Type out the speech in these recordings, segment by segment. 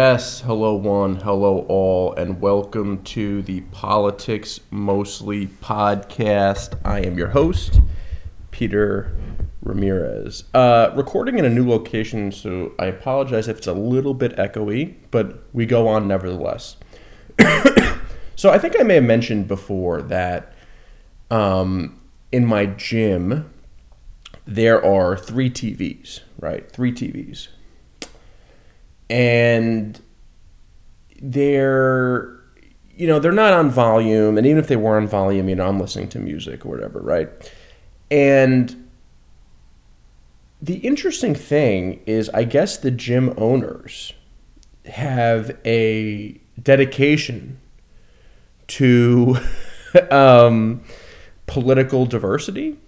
Yes, hello one, hello all, and welcome to the Politics Mostly podcast. I am your host, Peter Ramirez. Uh, recording in a new location, so I apologize if it's a little bit echoey, but we go on nevertheless. so I think I may have mentioned before that um, in my gym, there are three TVs, right? Three TVs and they're you know they're not on volume. And even if they were on volume you know i'm listening to music or whatever right? And the interesting thing is i guess the gym owners have a dedication to um, political diversity.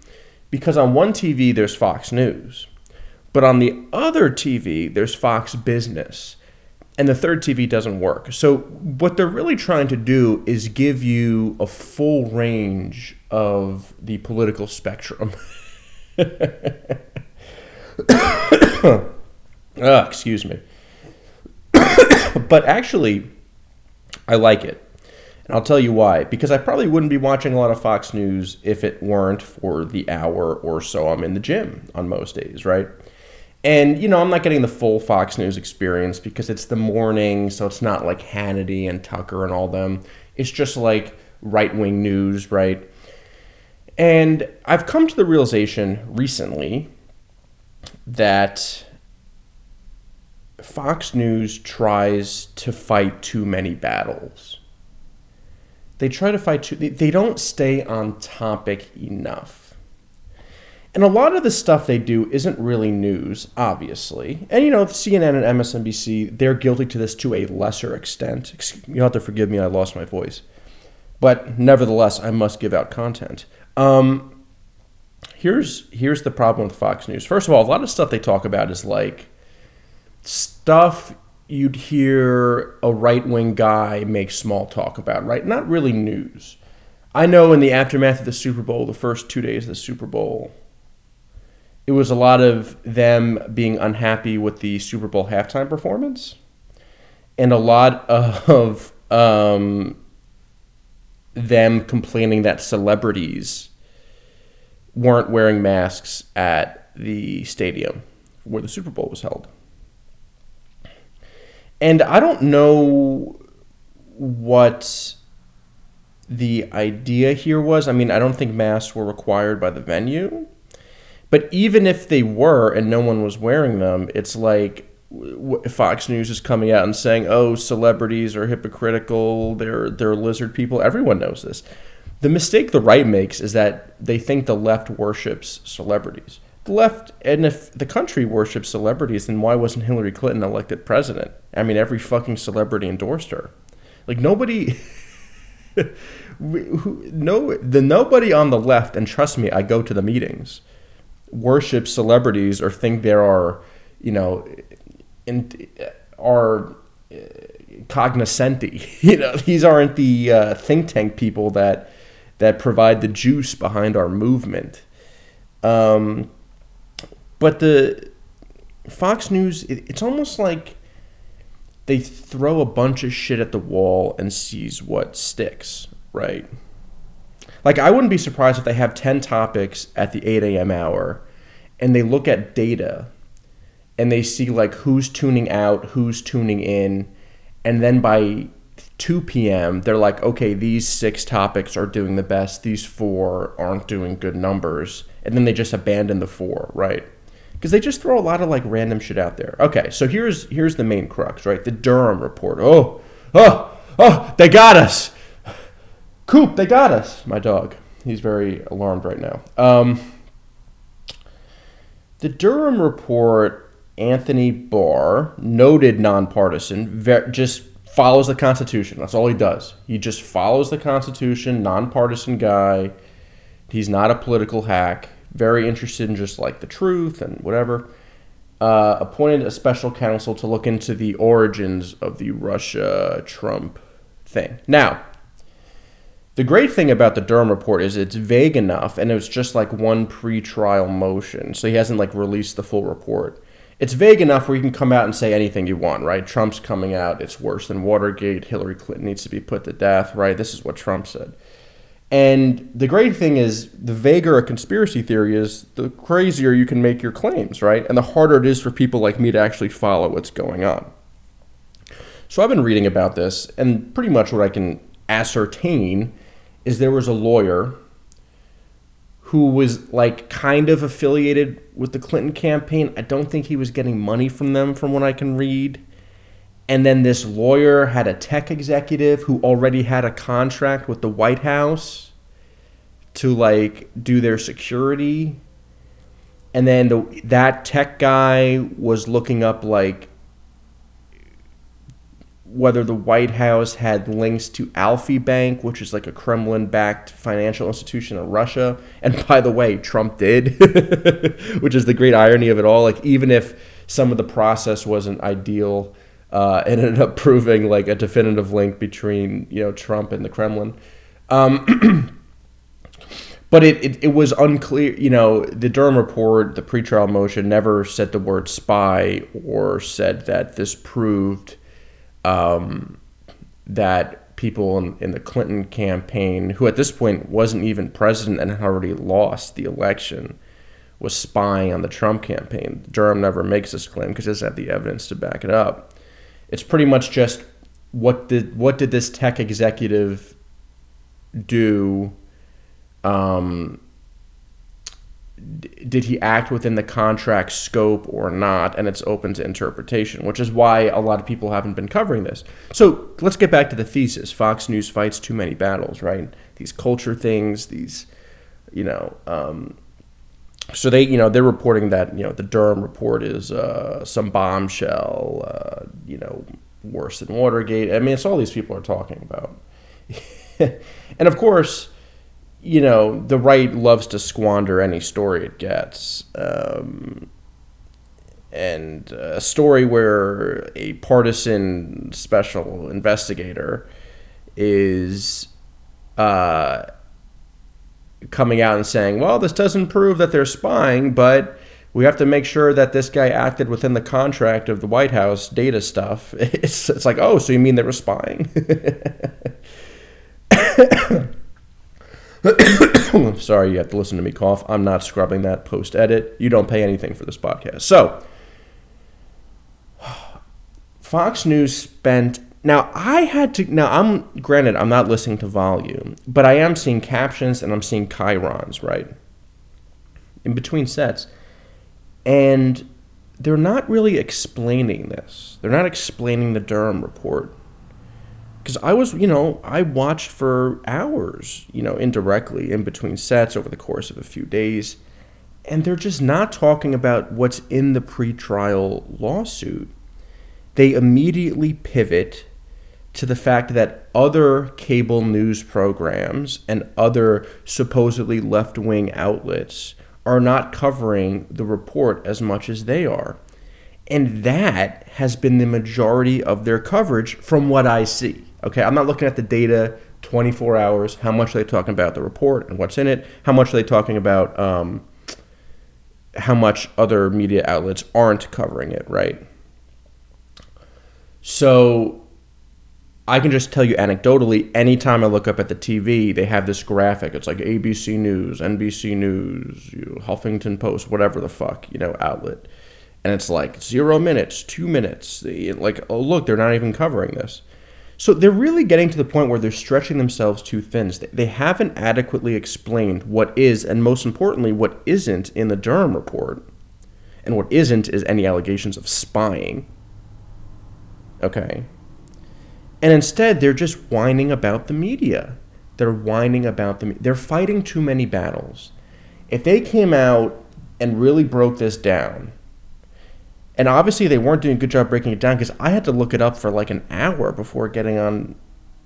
Because on one tv there's fox news but on the other TV, there's Fox Business. And the third TV doesn't work. So, what they're really trying to do is give you a full range of the political spectrum. oh, excuse me. but actually, I like it. And I'll tell you why. Because I probably wouldn't be watching a lot of Fox News if it weren't for the hour or so I'm in the gym on most days, right? And, you know, I'm not getting the full Fox News experience because it's the morning, so it's not like Hannity and Tucker and all them. It's just like right wing news, right? And I've come to the realization recently that Fox News tries to fight too many battles. They try to fight too, they don't stay on topic enough and a lot of the stuff they do isn't really news, obviously. And, you know, CNN and MSNBC, they're guilty to this to a lesser extent. You'll have to forgive me, I lost my voice. But nevertheless, I must give out content. Um, here's, here's the problem with Fox News. First of all, a lot of stuff they talk about is like stuff you'd hear a right wing guy make small talk about, right? Not really news. I know in the aftermath of the Super Bowl, the first two days of the Super Bowl, it was a lot of them being unhappy with the Super Bowl halftime performance, and a lot of um, them complaining that celebrities weren't wearing masks at the stadium where the Super Bowl was held. And I don't know what the idea here was. I mean, I don't think masks were required by the venue. But even if they were and no one was wearing them, it's like Fox News is coming out and saying, "Oh, celebrities are hypocritical. They're they're lizard people." Everyone knows this. The mistake the right makes is that they think the left worships celebrities. The left, and if the country worships celebrities, then why wasn't Hillary Clinton elected president? I mean, every fucking celebrity endorsed her. Like nobody. no, the nobody on the left, and trust me, I go to the meetings worship celebrities or think there are, you know, in, are uh, cognoscenti. You know, these aren't the uh, think tank people that that provide the juice behind our movement. Um, but the Fox News, it, it's almost like they throw a bunch of shit at the wall and sees what sticks, right? Like, I wouldn't be surprised if they have 10 topics at the 8 a.m. hour and they look at data and they see, like, who's tuning out, who's tuning in. And then by 2 p.m., they're like, okay, these six topics are doing the best, these four aren't doing good numbers. And then they just abandon the four, right? Because they just throw a lot of like random shit out there. Okay, so here's here's the main crux, right? The Durham report. Oh, oh, oh, they got us. Coop, they got us. My dog. He's very alarmed right now. Um, the Durham report, Anthony Barr, noted nonpartisan, ver- just follows the Constitution. That's all he does. He just follows the Constitution, nonpartisan guy. He's not a political hack. Very interested in just like the truth and whatever. Uh, appointed a special counsel to look into the origins of the Russia Trump thing. Now, the great thing about the Durham report is it's vague enough, and it was just like one pre-trial motion, so he hasn't like released the full report. it's vague enough where you can come out and say anything you want, right? Trump's coming out, it's worse than Watergate. Hillary Clinton needs to be put to death, right? This is what Trump said. And the great thing is, the vaguer a conspiracy theory is, the crazier you can make your claims, right? And the harder it is for people like me to actually follow what's going on. So I've been reading about this, and pretty much what I can ascertain is there was a lawyer who was like kind of affiliated with the Clinton campaign. I don't think he was getting money from them, from what I can read. And then this lawyer had a tech executive who already had a contract with the White House to like do their security. And then the, that tech guy was looking up like whether the White House had links to Alfa Bank, which is like a Kremlin backed financial institution in Russia. And by the way, Trump did, which is the great irony of it all. Like, even if some of the process wasn't ideal, uh, it ended up proving like a definitive link between, you know, Trump and the Kremlin. Um, but it, it, it, was unclear, you know, the Durham report, the pretrial motion never said the word spy or said that this proved um, that people in, in, the Clinton campaign, who at this point wasn't even president and had already lost the election, was spying on the Trump campaign. Durham never makes this claim because he doesn't have the evidence to back it up. It's pretty much just what did what did this tech executive do um, did he act within the contract scope or not and it's open to interpretation which is why a lot of people haven't been covering this. So let's get back to the thesis. Fox news fights too many battles right? These culture things these you know um, so they you know they're reporting that you know the durham report is uh, some bombshell uh, you know worse than watergate. I mean it's all these people are talking about. And of course you know, the right loves to squander any story it gets. Um, and a story where a partisan special investigator is uh, coming out and saying, well, this doesn't prove that they're spying, but we have to make sure that this guy acted within the contract of the White House data stuff. It's, it's like, oh, so you mean they were spying? Sorry, you have to listen to me cough. I'm not scrubbing that post edit. You don't pay anything for this podcast. So, Fox News spent. Now, I had to. Now, I'm. Granted, I'm not listening to volume, but I am seeing captions and I'm seeing chyrons, right? In between sets. And they're not really explaining this. They're not explaining the Durham report because I was, you know, I watched for hours, you know, indirectly in between sets over the course of a few days, and they're just not talking about what's in the pretrial lawsuit. They immediately pivot to the fact that other cable news programs and other supposedly left wing outlets are not covering the report as much as they are. And that has been the majority of their coverage from what I see. Okay, I'm not looking at the data 24 hours. How much are they talking about the report and what's in it? How much are they talking about um, how much other media outlets aren't covering it, right? So I can just tell you anecdotally, anytime I look up at the TV, they have this graphic. It's like ABC News, NBC News, you know, Huffington Post, whatever the fuck, you know, outlet. And it's like zero minutes, two minutes. Like, oh, look, they're not even covering this. So they're really getting to the point where they're stretching themselves too thin. They haven't adequately explained what is, and most importantly, what isn't in the Durham report. And what isn't is any allegations of spying. Okay. And instead, they're just whining about the media. They're whining about the. They're fighting too many battles. If they came out and really broke this down, and obviously they weren't doing a good job breaking it down because I had to look it up for like an hour before getting on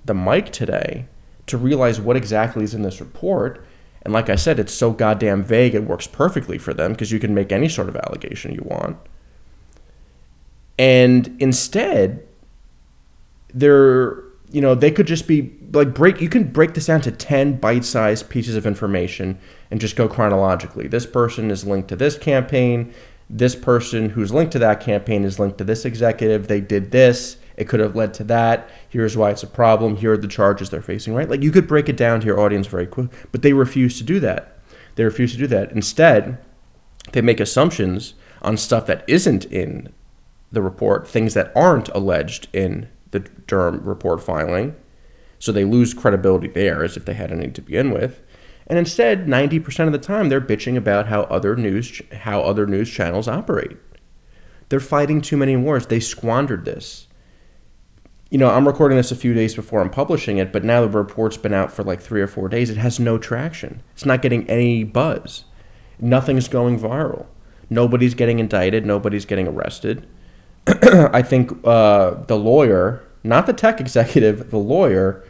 the mic today to realize what exactly is in this report. And like I said, it's so goddamn vague, it works perfectly for them because you can make any sort of allegation you want. And instead, they're, you know, they could just be like break, you can break this down to 10 bite sized pieces of information and just go chronologically. This person is linked to this campaign this person who's linked to that campaign is linked to this executive. They did this. It could have led to that. Here's why it's a problem. Here are the charges they're facing, right? Like you could break it down to your audience very quick, but they refuse to do that. They refuse to do that. Instead, they make assumptions on stuff that isn't in the report, things that aren't alleged in the Durham report filing. So they lose credibility there as if they had any to begin with. And instead, 90% of the time they're bitching about how other news how other news channels operate. They're fighting too many wars. They squandered this. You know, I'm recording this a few days before I'm publishing it, but now the report's been out for like 3 or 4 days. It has no traction. It's not getting any buzz. Nothing's going viral. Nobody's getting indicted, nobody's getting arrested. I think uh, the lawyer, not the tech executive, the lawyer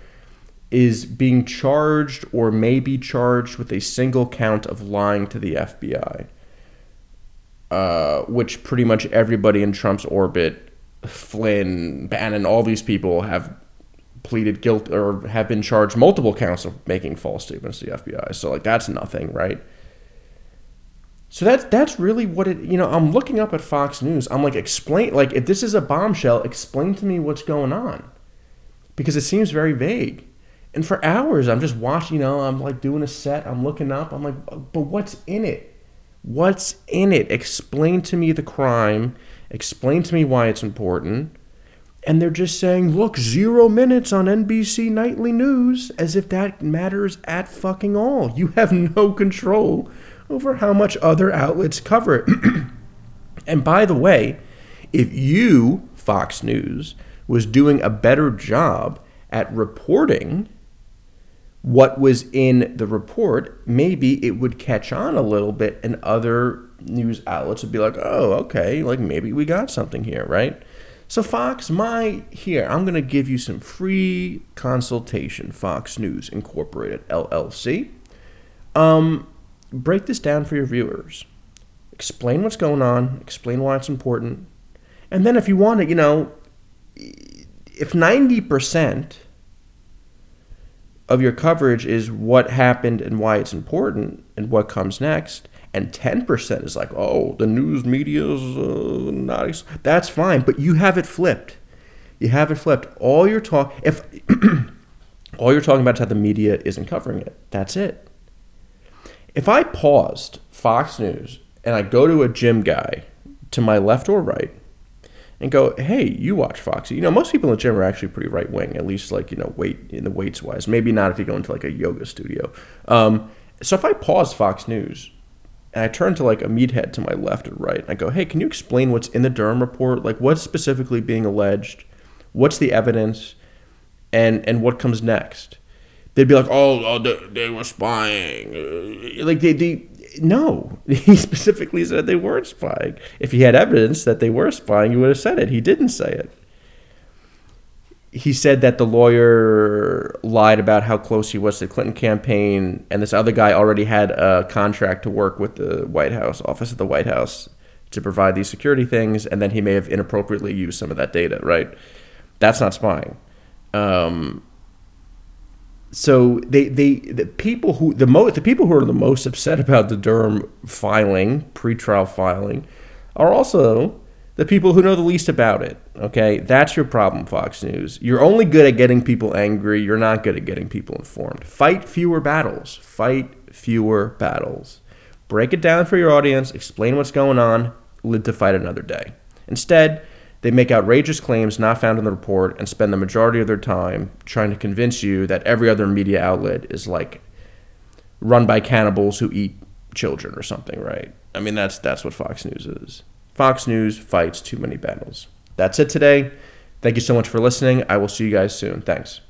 is being charged or may be charged with a single count of lying to the FBI, uh, which pretty much everybody in Trump's orbit, Flynn, Bannon, all these people have pleaded guilt or have been charged multiple counts of making false statements to the FBI. So like that's nothing, right? So that's that's really what it. You know, I'm looking up at Fox News. I'm like, explain. Like, if this is a bombshell, explain to me what's going on, because it seems very vague. And for hours, I'm just watching. You know, I'm like doing a set. I'm looking up. I'm like, but what's in it? What's in it? Explain to me the crime. Explain to me why it's important. And they're just saying, look, zero minutes on NBC Nightly News, as if that matters at fucking all. You have no control over how much other outlets cover it. and by the way, if you, Fox News, was doing a better job at reporting what was in the report, maybe it would catch on a little bit and other news outlets would be like, oh, okay, like maybe we got something here, right? So, Fox, my here, I'm going to give you some free consultation. Fox News Incorporated LLC. Um, break this down for your viewers. Explain what's going on, explain why it's important. And then, if you want to, you know, if 90% of your coverage is what happened and why it's important and what comes next, and 10% is like, oh, the news media is uh, not, ex-. that's fine, but you have it flipped. You have it flipped. All you're talking, if all you're talking about is how the media isn't covering it, that's it. If I paused Fox News and I go to a gym guy to my left or right, and go, hey, you watch Fox. You know, most people in the gym are actually pretty right wing, at least like, you know, weight in the weights wise. Maybe not if you go into like a yoga studio. Um, so if I pause Fox News and I turn to like a meathead to my left or right, and I go, hey, can you explain what's in the Durham report? Like what's specifically being alleged? What's the evidence? And and what comes next? They'd be like, oh, oh they, they were spying. Like they, they no, he specifically said they weren't spying. If he had evidence that they were spying, he would have said it. He didn't say it. He said that the lawyer lied about how close he was to the Clinton campaign, and this other guy already had a contract to work with the White House, office of the White House, to provide these security things, and then he may have inappropriately used some of that data, right? That's not spying. Um, so they, they the people who the most the people who are the most upset about the Durham filing pretrial filing are also the people who know the least about it. Okay, that's your problem, Fox News. You're only good at getting people angry. You're not good at getting people informed. Fight fewer battles. Fight fewer battles. Break it down for your audience. Explain what's going on. Live to fight another day. Instead they make outrageous claims not found in the report and spend the majority of their time trying to convince you that every other media outlet is like run by cannibals who eat children or something, right? I mean, that's that's what Fox News is. Fox News fights too many battles. That's it today. Thank you so much for listening. I will see you guys soon. Thanks.